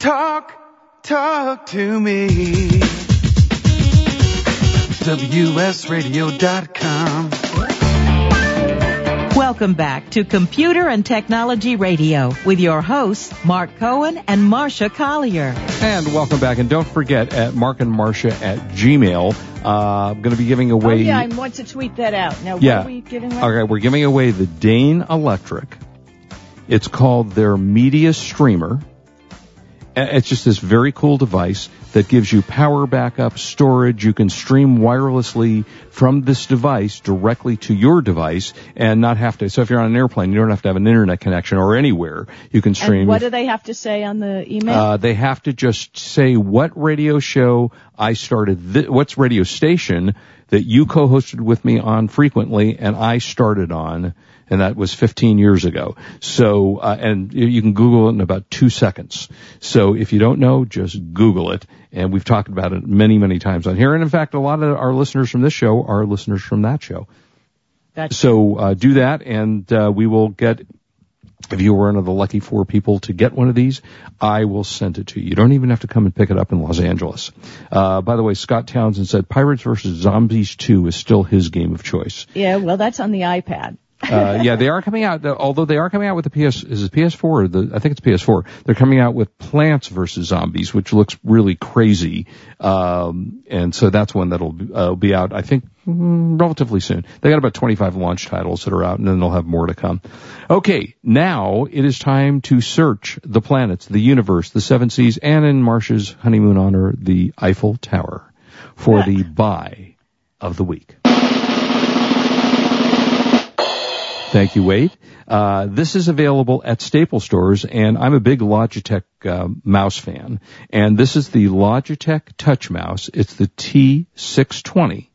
Talk, talk to me. WSRadio.com. Welcome back to Computer and Technology Radio with your hosts, Mark Cohen and Marsha Collier. And welcome back. And don't forget at Mark and Marsha at Gmail. Uh, I'm going to be giving away. Oh, yeah, I want to tweet that out. Now, Yeah. what are we giving away? Okay, we're giving away the Dane Electric. It's called their Media Streamer. It's just this very cool device that gives you power backup, storage. You can stream wirelessly from this device directly to your device and not have to. So if you're on an airplane, you don't have to have an internet connection or anywhere. You can stream. And what do they have to say on the email? Uh, they have to just say what radio show I started, th- what's radio station that you co-hosted with me on frequently and I started on, and that was 15 years ago. So, uh, and you- can Google it in about two seconds. So if you don't know, just Google it. And we've talked about it many, many times on here. And in fact, a lot of our listeners from this show are listeners from that show. That's- So, uh, do that and, uh, we will get if you were one of the lucky four people to get one of these, I will send it to you. You don't even have to come and pick it up in Los Angeles. Uh, by the way, Scott Townsend said Pirates vs. Zombies 2 is still his game of choice. yeah, well, that's on the iPad. Uh, yeah, they are coming out, although they are coming out with the PS, is it PS4 or the, I think it's PS4. They're coming out with Plants vs. Zombies, which looks really crazy. Um, and so that's one that'll uh, be out, I think, mm, relatively soon. They got about 25 launch titles that are out and then they'll have more to come. Okay, now it is time to search the planets, the universe, the seven seas, and in Marsh's honeymoon honor, the Eiffel Tower for the buy of the week. Thank you, Wade. Uh, this is available at Staple stores, and I'm a big Logitech uh, mouse fan. And this is the Logitech Touch Mouse. It's the T620,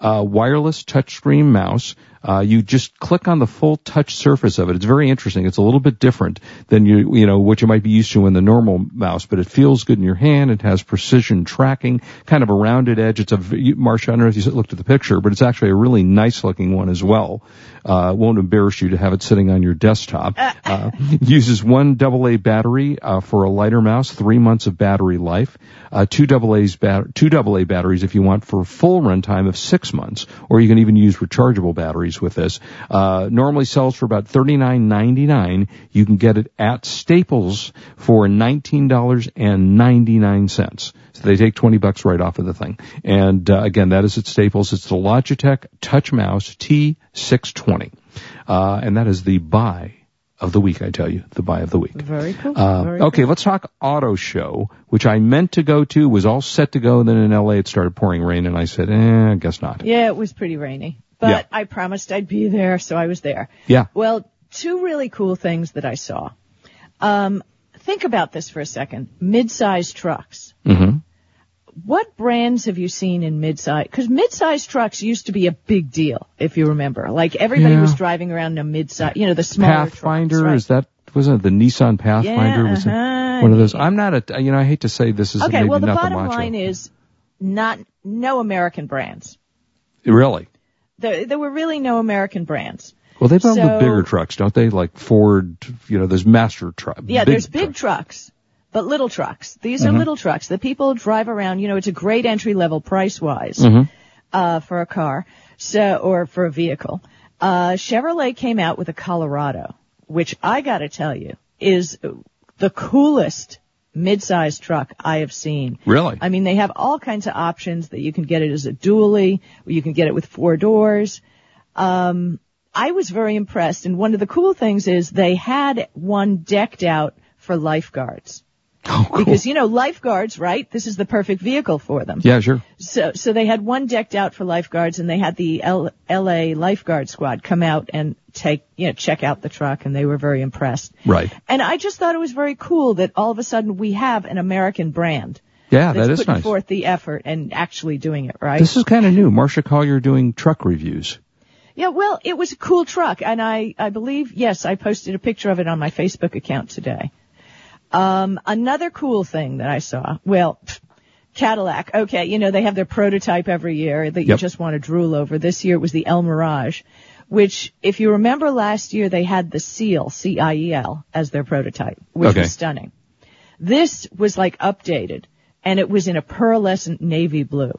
uh, wireless touchscreen mouse. Uh, you just click on the full touch surface of it. It's very interesting. It's a little bit different than you, you know, what you might be used to in the normal mouse, but it feels good in your hand. It has precision tracking, kind of a rounded edge. It's a, Marsha, I don't know if you looked at the picture, but it's actually a really nice looking one as well. Uh, it won't embarrass you to have it sitting on your desktop. Uh, uses one AA battery, uh, for a lighter mouse, three months of battery life, uh, two AA's bat- two AA batteries if you want for full runtime of six months, or you can even use rechargeable batteries with this. Uh, normally sells for about $39.99. You can get it at Staples for $19.99. So they take 20 bucks right off of the thing. And uh, again, that is at Staples. It's the Logitech Touch Mouse T620. Uh, and that is the buy of the week, I tell you. The buy of the week. Very cool. Uh, Very okay, let's talk auto show, which I meant to go to, was all set to go, and then in LA it started pouring rain, and I said, eh, I guess not. Yeah, it was pretty rainy, but Yeah. I promised I'd be there, so I was there. Yeah. Well, two really cool things that I saw. Um, think about this for a second. Mid-sized trucks. hmm What brands have you seen in mid-size? Because mid-sized trucks used to be a big deal, if you remember. Like everybody Yeah. was driving around in a mid-size, you know, the smaller Pathfinder, trucks, right? is that, wasn't it the Nissan Pathfinder? Yeah, was uh-huh. one of those? I'm not a, you know, I hate to say this is Okay, well, the bottom macho. line is not no American brands. Really? There, there were really no American brands. Well, they've So- with bigger trucks, don't they? Like Ford, you know, there's master truck. Yeah, big there's big trucks. trucks, but little trucks. These Mm-hmm. are little trucks that people drive around. You know, it's a great entry level price wise Mm-hmm. uh, for a car, so or for a vehicle. Uh, Chevrolet came out with a Colorado, which I got to tell you is the coolest mid-sized truck I have seen. Really? I mean, they have all kinds of options that you can get it as a dually, or you can get it with four doors. Um, I was very impressed, and one of the cool things is they had one decked out for lifeguards. Oh, cool. Because, you know, lifeguards, right? This is the perfect vehicle for them. yeah, sure. So, so they had one decked out for lifeguards and they had the L- LA lifeguard squad come out and take, you know, check out the truck and they were very impressed. Right. And I just thought it was very cool that all of a sudden we have an American brand Yeah, that's that is putting nice. forth the effort and actually doing it, right? This is kind of new. Marsha Collier doing truck reviews. Yeah, well, it was a cool truck, and I, I believe, yes, I posted a picture of it on my Facebook account today. Um, another cool thing that I saw, well, pff, Cadillac, okay, you know, they have their prototype every year that you Yep. just want to drool over. This year it was the Elmiraj, which, if you remember last year, they had the Ciel, C-I-E-L, as their prototype, which Okay. was stunning. This was like updated and it was in a pearlescent navy blue.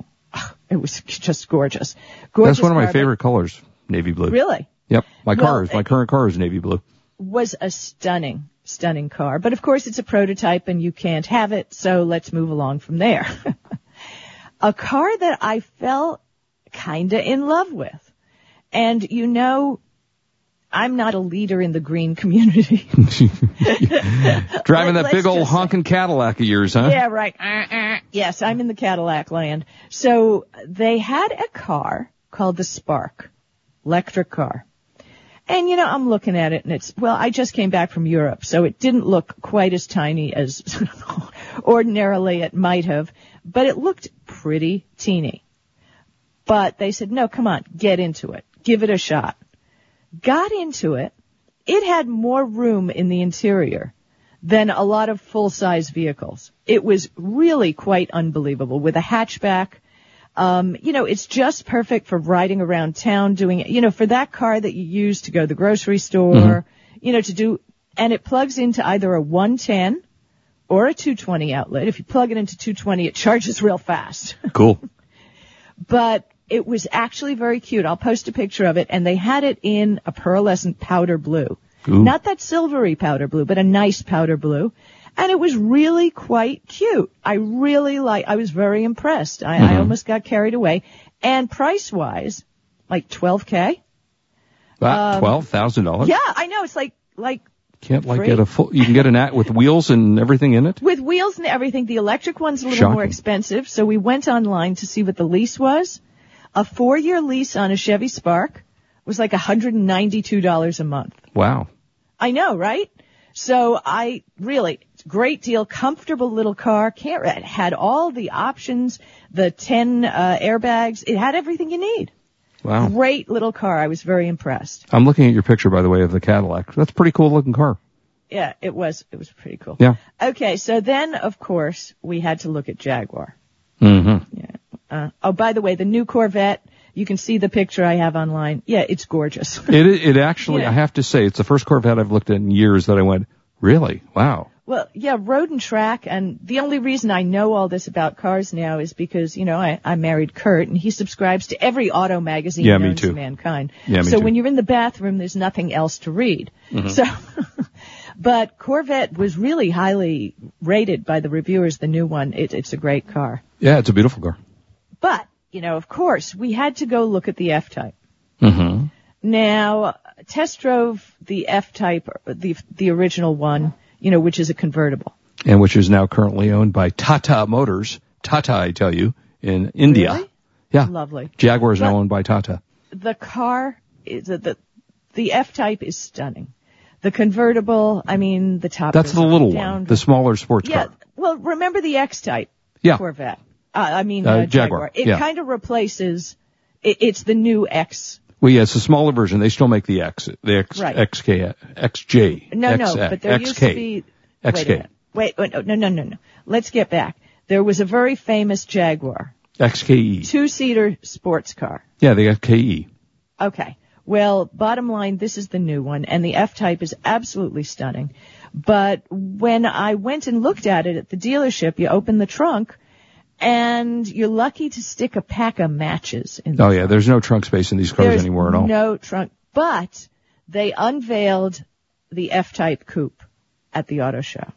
It was just gorgeous. gorgeous That's one of my favorite colors, navy blue. Really? Yep. My Well, car is, my current car is navy blue. was a stunning, stunning car. But of course it's a prototype and you can't have it, so let's move along from there. a car that I fell kinda in love with. And you know, I'm not a leader in the green community. Driving that big old honking Cadillac of yours, huh? Yeah, right. Uh, uh. Yes, I'm in the Cadillac land. So they had a car called the Spark, electric car. And you know, I'm looking at it and it's, well, I just came back from Europe, so it didn't look quite as tiny as ordinarily it might have, but it looked pretty teeny. But they said, no, come on, get into it. Give it a shot. Got into it. It had more room in the interior than a lot of full-size vehicles. It was really quite unbelievable with a hatchback. Um, you know, it's just perfect for riding around town doing it, you know, for that car that you use to go to the grocery store, you know, to do, and it plugs into either a 110 or a 220 outlet. If you plug it into 220, it charges real fast. Cool. but it was actually very cute. I'll post a picture of it and they had it in a pearlescent powder blue. Ooh. Not that silvery powder blue, but a nice powder blue. And it was really quite cute. I really like, I was very impressed. I, I almost got carried away. And price wise, like 12k. About twelve thousand dollars. Um, Yeah, I know. It's like, like Can't like Free. get a full. You can get an at with wheels and everything in it. with wheels and everything. The electric one's a little Shocking. more expensive. So we went online to see what the lease was. A four year lease on a Chevy Spark was like $192 a month. Wow. I know, right? So I really, great deal, comfortable little car. Can't, it had all the options, the 10 uh, airbags. It had everything you need. Wow. Great little car. I was very impressed. I'm looking at your picture, by the way, of the Cadillac. That's a pretty cool looking car. Yeah, it was, it was pretty cool. Yeah. Okay, so then of course we had to look at Jaguar. Mm-hmm. Uh, oh, by the way, the new Corvette, you can see the picture I have online. Yeah, it's gorgeous. It it actually, Yeah. I have to say, it's the first Corvette I've looked at in years that I went, really? Wow. Well, yeah, road and track, and the only reason I know all this about cars now is because, you know, I, I married Kurt, and he subscribes to every auto magazine Yeah, known to mankind. Yeah, me so too. Mm-hmm. when you're in the bathroom, there's nothing else to read. So, but Corvette was really highly rated by the reviewers, the new one. It, it's a great car. Yeah, it's a beautiful car. But, you know, of course, we had to go look at the F-Type. Mm-hmm. Now, test drove the F-Type, the, the original one, you know, which is a convertible. And which is now currently owned by Tata Motors. Tata, I tell you, in India. Really? Yeah. Lovely. Jaguar is now owned by Tata. the car is the the, the F type is stunning. The convertible, I mean, the top. That's the little down. one, the smaller sports yeah. car. Well, remember the X type Yeah. Corvette? Uh, I mean, Uh, uh, Jaguar, Jaguar. It yeah. kind of replaces. It, it's the new X. Well, yeah, it's a smaller version. They still make the X, the X, Right. XK, XJ, No, no, but there XK, used to be. Wait a XK, minute. Wait, wait, no, no, no, no, no. Let's get back. There was a very famous Jaguar, XKE. two-seater sports car. Yeah, the XKE. Okay. Well, bottom line, this is the new one, and the F-Type is absolutely stunning. But when I went and looked at it at the dealership, you open the trunk, and you're lucky to stick a pack of matches in Oh yeah, there's no trunk space in these cars There's anymore at all. no trunk. But they unveiled the F-Type coupe at the auto show.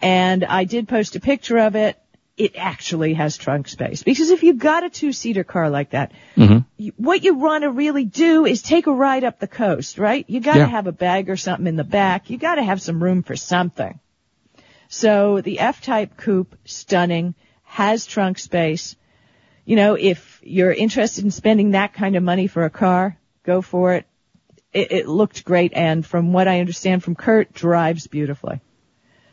And I did post a picture of it. It actually has trunk space. Because if you've got a two-seater car like that, Mm-hmm. you, what you want to really do is take a ride up the coast, right? You gotta Yeah. have a bag or something in the back. You gotta have some room for something. So the F-Type coupe, stunning, has trunk space. You know, if you're interested in spending that kind of money for a car, go for it. It, it looked great, and from what I understand from Kurt, drives beautifully.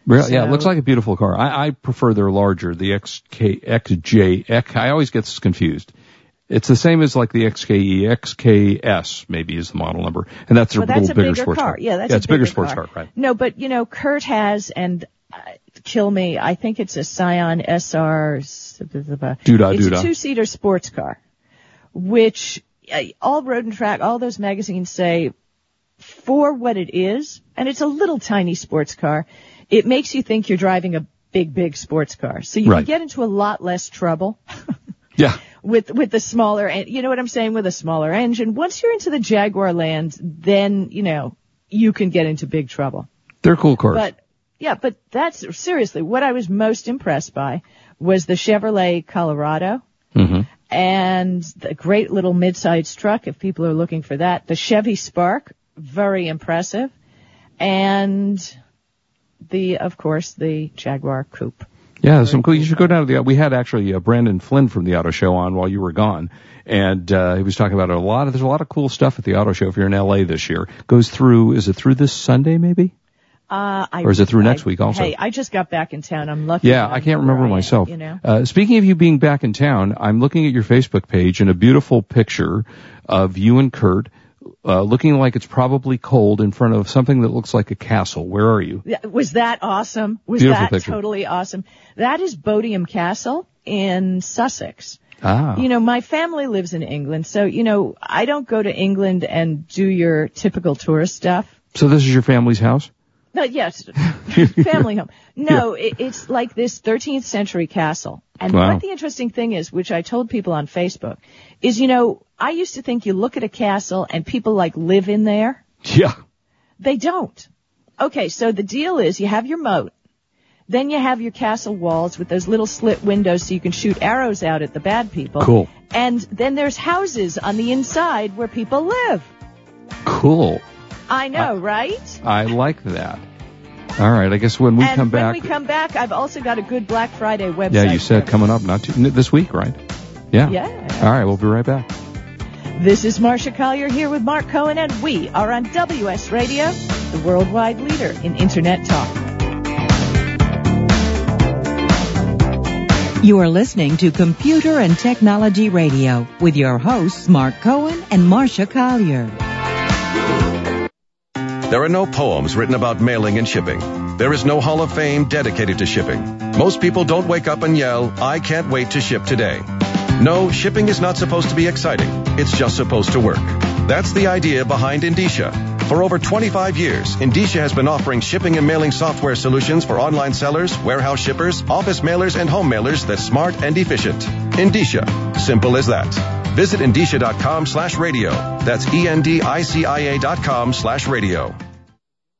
Really? yeah, it looks like a beautiful car. I, I prefer their larger, the XK, XJ, X, I always get this confused. It's the same as like the XKE, XKS maybe is the model number, and that's a Well, little a bigger, bigger sports car. car. Yeah, that's yeah, a it's bigger bigger sports car. car, right? No, but you know, Kurt has, and kill me, I think it's a Scion SR. it's a two-seater sports car, which uh, all road and track, all those magazines say, for what it is, and it's a little tiny sports car, it makes you think you're driving a big, big sports car. So you Right. can get into a lot less trouble Yeah. with with the smaller and you know what I'm saying with a smaller engine. Once you're into the Jaguar land, then you know you can get into big trouble. They're cool cars. But yeah, but that's seriously what I was most impressed by was the Chevrolet Colorado hmm and the great little mid-sized truck if people are looking for that. The Chevy Spark, very impressive, and the of course the Jaguar Coupe. Yeah, some cool. You should go down to the. We had actually uh, Brandon Flynn from the auto show on while you were gone, and uh, he was talking about a lot of. There's a lot of cool stuff at the auto show. If you're in LA this year, goes through. Is it through this Sunday maybe? Uh, I, Or is it through I- next week also? Hey, I just got back in town. I'm lucky. Yeah, I can't remember I am, myself. You know. Uh, speaking of you being back in town, I'm looking at your Facebook page and a beautiful picture of you and Kurt. Uh, looking like it's probably cold in front of something that looks like a castle. Where are you? Was that awesome? Was Beautiful that picture. totally awesome? That is Bodiam Castle in Sussex. Ah, You know, my family lives in England, so you know, I don't go to England and do your typical tourist stuff. so this is your family's house? But yes, family home. No, it, it's like this 13th century castle. And Wow. what the interesting thing is, which I told people on Facebook, is you know, I used to think you look at a castle and people like live in there. Yeah. They don't. Okay, so the deal is you have your moat. Then you have your castle walls with those little slit windows so you can shoot arrows out at the bad people. Cool. And then there's houses on the inside where people live. Cool. I know, right? I like that. All right. I guess when we and come when back. we come back, I've also got a good Black Friday website. yeah, you said coming up not too, this week, right? Yeah. Yeah. All right. We'll be right back. This is Marsha Collier here with Mark Cohen, and we are on WS Radio, the worldwide leader in Internet talk. You are listening to Computer and Technology Radio with your hosts Mark Cohen and Marsha Collier. There are no poems written about mailing and shipping. There is no Hall of Fame dedicated to shipping. Most people don't wake up and yell, I can't wait to ship today. No, shipping is not supposed to be exciting. It's just supposed to work. That's the idea behind Endicia. For over 25 years, Endicia has been offering shipping and mailing software solutions for online sellers, warehouse shippers, office mailers, and home mailers that's smart and efficient. Endicia. Simple as that. Visit Endicia.com slash radio. That's E-N-D-I-C-I-A dot com slash radio.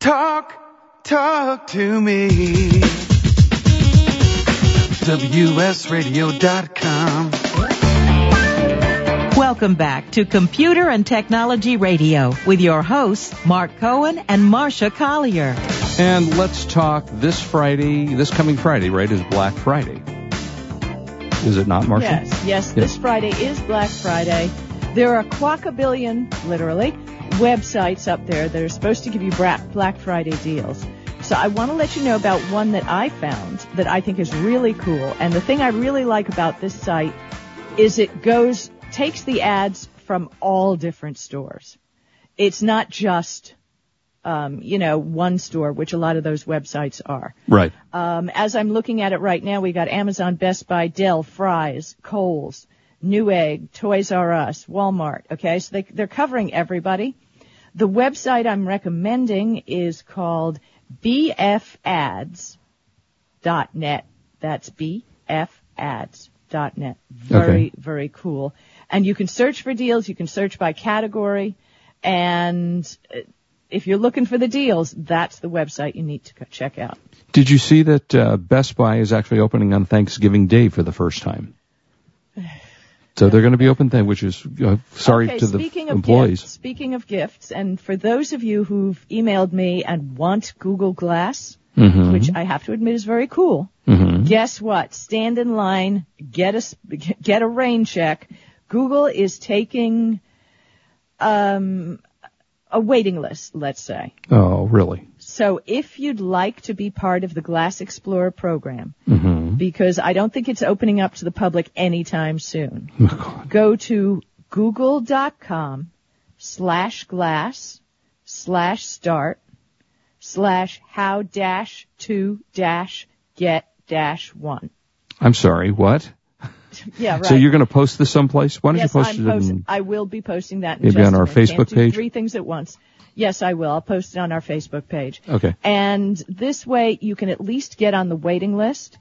Talk, talk to me. WSRadio.com. Welcome back to Computer and Technology Radio with your hosts, Mark Cohen and Marsha Collier. And let's talk this Friday, this coming Friday, right, is Black Friday. Is it not, Marsha? Yes, yes, this Friday is Black Friday. There are quackabillion, literally, websites up there that are supposed to give you Black Friday deals. So I want to let you know about one that I found that I think is really cool. And the thing I really like about this site is it goes, takes the ads from all different stores. It's not just, um, you know, one store, which a lot of those websites are. Right. Um, as I'm looking at it right now, we got Amazon, Best Buy, Dell, Fry's, Kohl's, Newegg, Toys R Us, Walmart. Okay, so they, they're covering everybody. The website I'm recommending is called bfads.net. That's bfads.net. Very, Okay. very cool. And you can search for deals. You can search by category. And uh, if you're looking for the deals, that's the website you need to check out. Did you see that uh, Best Buy is actually opening on Thanksgiving Day for the first time? So they're going to be open then, which is uh, sorry okay, to the speaking of employees. Gifts, speaking of gifts, and for those of you who've emailed me and want Google Glass, Mhm. which I have to admit is very cool, Mhm. guess what? Stand in line, get a get a rain check. Google is taking um, a waiting list, let's say. Oh, really? So if you'd like to be part of the Glass Explorer program, Mm-hmm. Because I don't think it's opening up to the public anytime soon. Oh, Go to google.com slash glass slash start slash how dash to dash get dash one. I'm sorry. What? Yeah, right. So you're going to post this someplace? Why don't yes, you post I'm it post- in? I will be posting that in Maybe just on our Facebook page? Three things at once. Yes, I will. I'll post it on our Facebook page. Okay. And this way you can at least get on the waiting list.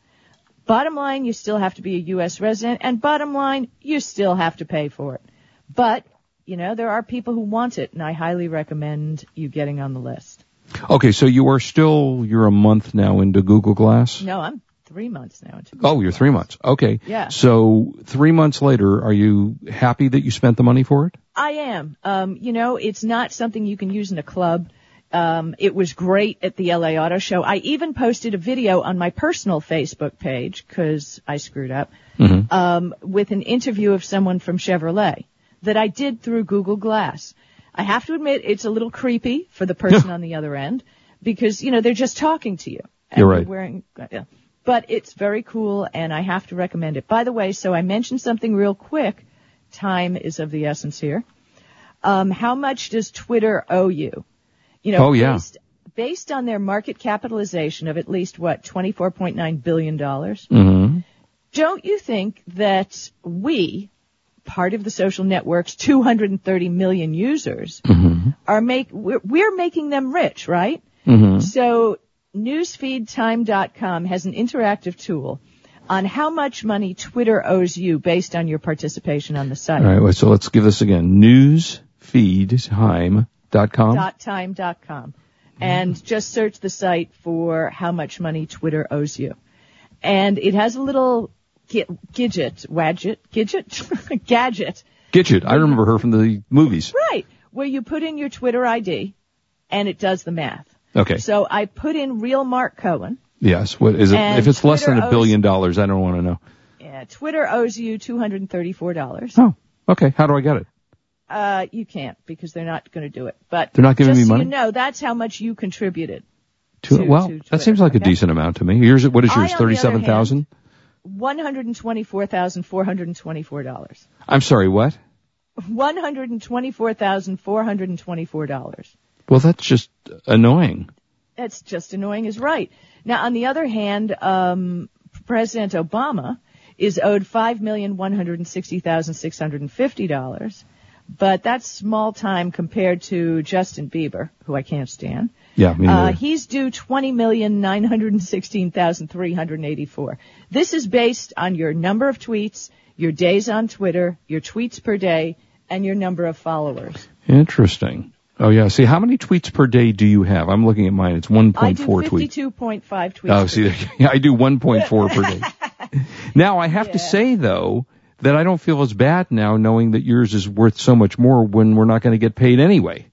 Bottom line, you still have to be a U.S. resident, and bottom line, you still have to pay for it. But, you know, there are people who want it, and I highly recommend you getting on the list. Okay, so you are still you're a month now into Google Glass. No, I'm three months now. Into Oh, you're three months. Okay. Yeah. So three months later, are you happy that you spent the money for it? I am. Um, you know, it's not something you can use in a club. Um, it was great at the LA Auto Show. I even posted a video on my personal Facebook page because I screwed up Mm-hmm. um, with an interview of someone from Chevrolet that I did through Google Glass. I have to admit it's a little creepy for the person on the other end because you know they're just talking to you. And You're right. Wearing, yeah. But it's very cool, and I have to recommend it. By the way, so I mentioned something real quick. Time is of the essence here. Um, how much does Twitter owe you? You know, Oh, yeah. based, based on their market capitalization of at least what twenty-four point nine billion dollars. Mm-hmm. Don't you think that we, part of the social network's 230 million users, Mm-hmm. are make we're, we're making them rich, right? Mm-hmm. So newsfeedtime.com has an interactive tool on how much money Twitter owes you based on your participation on the site. All right. So let's give this again. Newsfeedtime.com. Dot time dot com. And mm-hmm. just search the site for how much money Twitter owes you. And it has a little gadget, wadget, gadget, gadget, Gidget. I remember her from the movies. right, where you put in your Twitter ID and it does the math. Okay. So I put in real Mark Cohen. Yes. What is it? And If it's less than a billion dollars, I don't want to know. Yeah, Twitter owes you $234. Oh. Okay. How do I get it? Uh, you can't because they're not going to do it. But They're not giving just me so money? you know, that's how much you contributed. To, To- well, to that seems like a decent amount to me. Yours, what is yours? on the other Thirty-seven thousand. One hundred and twenty-four thousand four hundred and twenty-four dollars. I'm sorry. What? one hundred and twenty-four thousand four hundred and twenty-four dollars. Well, that's just annoying. That's just annoying is right. Now, on the other hand, um, President Obama is owed five million one hundred and sixty thousand six hundred and fifty dollars, but that's small time compared to Justin Bieber, who I can't stand. Yeah, me Uh, he's due twenty million nine hundred and sixteen thousand three hundred eighty-four. This is based on your number of tweets, your days on Twitter, your tweets per day, and your number of followers. Interesting. Oh yeah. See, how many tweets per day do you have? I'm looking at mine. It's I 1.4 do tweets. fifty-two point five tweets. Oh, see, yeah, I do 1.4 per day. Now I have to say though that I don't feel as bad now knowing that yours is worth so much more when we're not going to get paid anyway.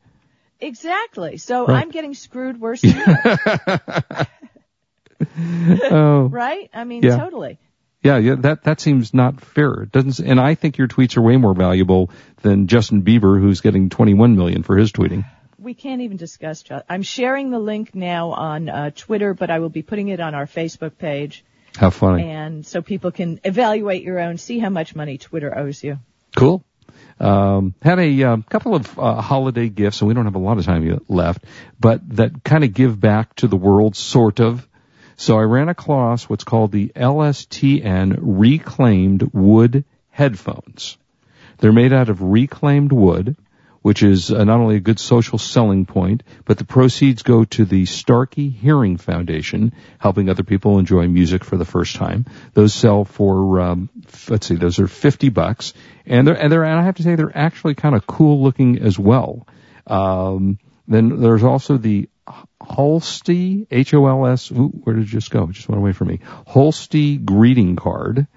Exactly. So Right. I'm getting screwed worse than you, Oh, right? I mean, Yeah. totally. yeah, yeah. That that seems not fair. It doesn't. And I think your tweets are way more valuable than Justin Bieber, who's getting 21 million for his tweeting. We can't even discuss. I'm sharing the link now on uh, Twitter, but I will be putting it on our Facebook page, How funny. and so people can evaluate your own, see how much money Twitter owes you. Cool. Um, had a um, couple of uh, holiday gifts, and we don't have a lot of time yet left, but that kind of give back to the world, sort of. So I ran across what's called the LSTN Reclaimed Wood Headphones. They're made out of reclaimed wood, which is uh, not only a good social selling point, but the proceeds go to the Starkey Hearing Foundation, helping other people enjoy music for the first time. Those sell for, um, f- let's see, those are 50 bucks. And they're, and they're, and I have to say they're actually kind of cool looking as well. Um, then there's also the Holstee, H-O-L-S, where did it just go? It just went away from me. Holstee greeting card.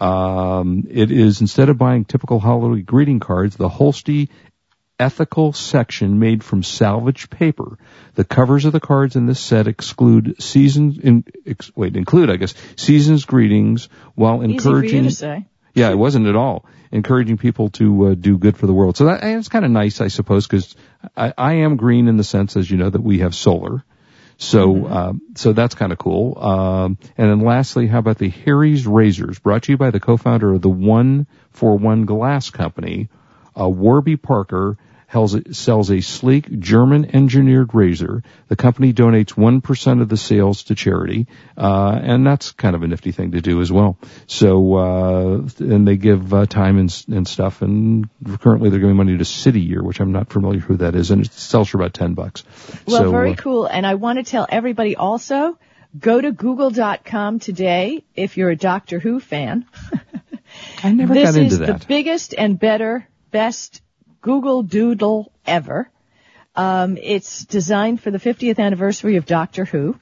Um, it is instead of buying typical holiday greeting cards, the Holstee ethical section made from salvaged paper. The covers of the cards in this set exclude seasons in ex, wait include I guess seasons greetings while Easy encouraging you to say. yeah, it wasn't at all encouraging people to uh, do good for the world. So that and it's kind of nice, I suppose, because I, I am green in the sense, as you know, that we have solar. So, um, so that's kind of cool. Um, and then lastly, how about the Harry's Razors, brought to you by the co-founder of the One for One Glass Company, uh, Warby Parker. Sells, sells a sleek German-engineered razor. The company donates one percent of the sales to charity, uh, and that's kind of a nifty thing to do as well. So, uh, and they give uh, time and, and stuff. And currently, they're giving money to City Year, which I'm not familiar who that is, and it sells for about ten bucks. Well, so, very uh, cool. And I want to tell everybody also, go to google.com today if you're a Doctor Who fan. I never this got into that. This is the biggest and better, best Google Doodle ever. Um, it's designed for the 50th anniversary of Doctor Who.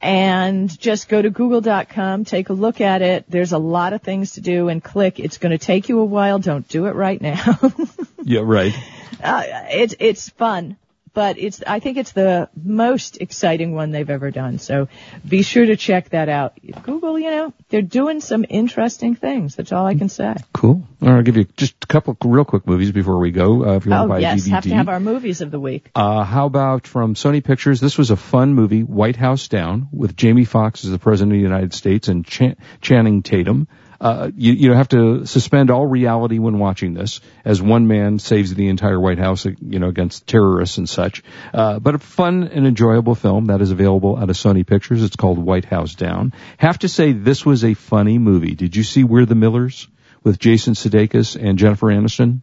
And just go to google.com, take a look at it. There's a lot of things to do and click. It's going to take you a while. Don't do it right now. yeah, right. uh, it's it's fun, but it's I think it's the most exciting one they've ever done. So be sure to check that out. Google, you know, they're doing some interesting things. That's all I can say. Cool. Right, I'll give you just a couple real quick movies before we go. Uh, if you want to Oh buy yes, a DVD. have to have our movies of the week. Uh, how about from Sony Pictures? This was a fun movie, White House Down, with Jamie Foxx as the President of the United States and Chan- Channing Tatum. Uh, you, you have to suspend all reality when watching this, as one man saves the entire White House, uh, you know, against terrorists and such. Uh, but a fun and enjoyable film that is available out of Sony Pictures. It's called White House Down. Have to say, this was a funny movie. Did you see We're the Millers with Jason Sudeikis and Jennifer Aniston?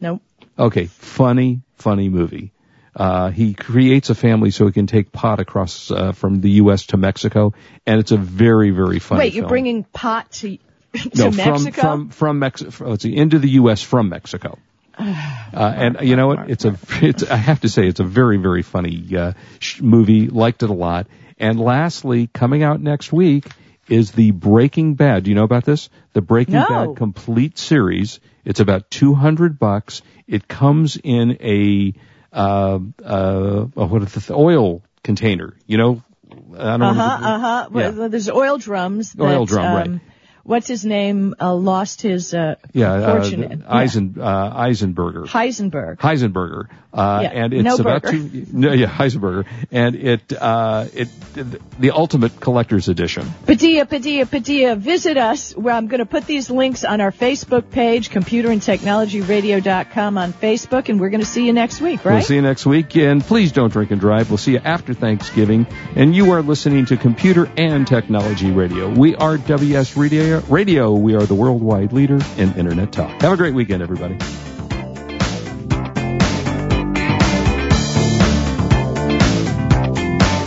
Nope. Okay, funny, funny movie. Uh, he creates a family so he can take pot across uh, from the U.S. to Mexico, and it's a very, very funny. Wait, you're film. bringing pot to to no from Mexico? from from Mexico. Let's see, into the U.S. from Mexico. Uh, and you know what? It's a, it's, I have to say, it's a very, very funny, uh, sh- movie. Liked it a lot. And lastly, coming out next week is the Breaking Bad. Do you know about this? The Breaking No. Bad complete series. It's about 200 bucks. It comes in a, uh, uh, what is the oil container, you know? I don't know. uh-huh, the- Uh huh. Yeah. Well, there's oil drums. That, Oil drum, um, right. What's his name? Uh, lost his uh, Yeah, uh, fortune. in. Eisen, uh, Eisenberger. Heisenberg. Heisenberger Uh, Yeah, and it's no about burger. to, no, yeah, Heisenberger. And it, uh, it, the ultimate collector's edition. Padilla, Padilla, Padilla, visit us. Where I'm going to put these links on our Facebook page, computerandtechnologyradio.com on Facebook, and we're going to see you next week, right? We'll see you next week. And please don't drink and drive. We'll see you after Thanksgiving. And you are listening to Computer and Technology Radio. We are WS Radio. Radio. We are the worldwide leader in Internet talk. Have a great weekend, everybody.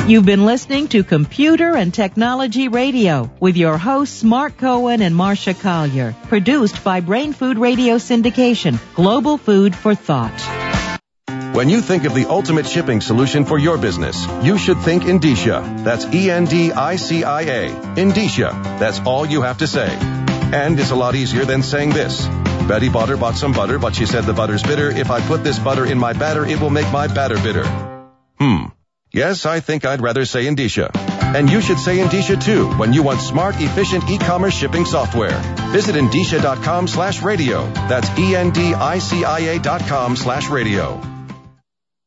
You've been listening to Computer and Technology Radio with your hosts Mark Cohen and Marsha Collier. Produced by Brain Food Radio Syndication, global food for thought. When you think of the ultimate shipping solution for your business, you should think Endicia. That's E-N-D-I-C-I-A. Endicia. That's all you have to say. And it's a lot easier than saying this. Betty Butter bought some butter, but she said the butter's bitter. If I put this butter in my batter, it will make my batter bitter. Hmm. Yes, I think I'd rather say Endicia. And you should say Endicia too when you want smart, efficient e-commerce shipping software. Visit Endicia.com slash radio. That's E-N-D-I-C-I-A dot com slash radio.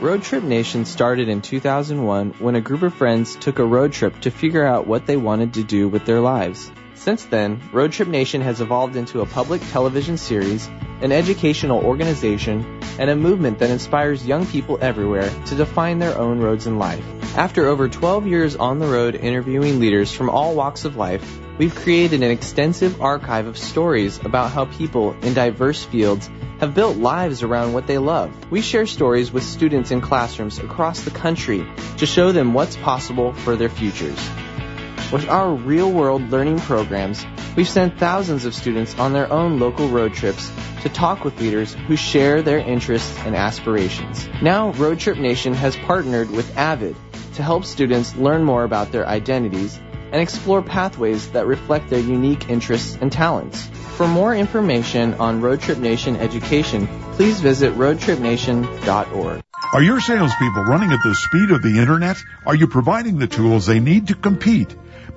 Road Trip Nation started in 2001 when a group of friends took a road trip to figure out what they wanted to do with their lives. Since then, Road Trip Nation has evolved into a public television series, an educational organization, and a movement that inspires young people everywhere to define their own roads in life. After over 12 years on the road interviewing leaders from all walks of life, we've created an extensive archive of stories about how people in diverse fields have built lives around what they love. We share stories with students in classrooms across the country to show them what's possible for their futures. With our real world learning programs, we've sent thousands of students on their own local road trips to talk with leaders who share their interests and aspirations. Now, Road Trip Nation has partnered with Avid to help students learn more about their identities and explore pathways that reflect their unique interests and talents. For more information on Road Trip Nation education, please visit roadtripnation.org. Are your salespeople running at the speed of the internet? Are you providing the tools they need to compete?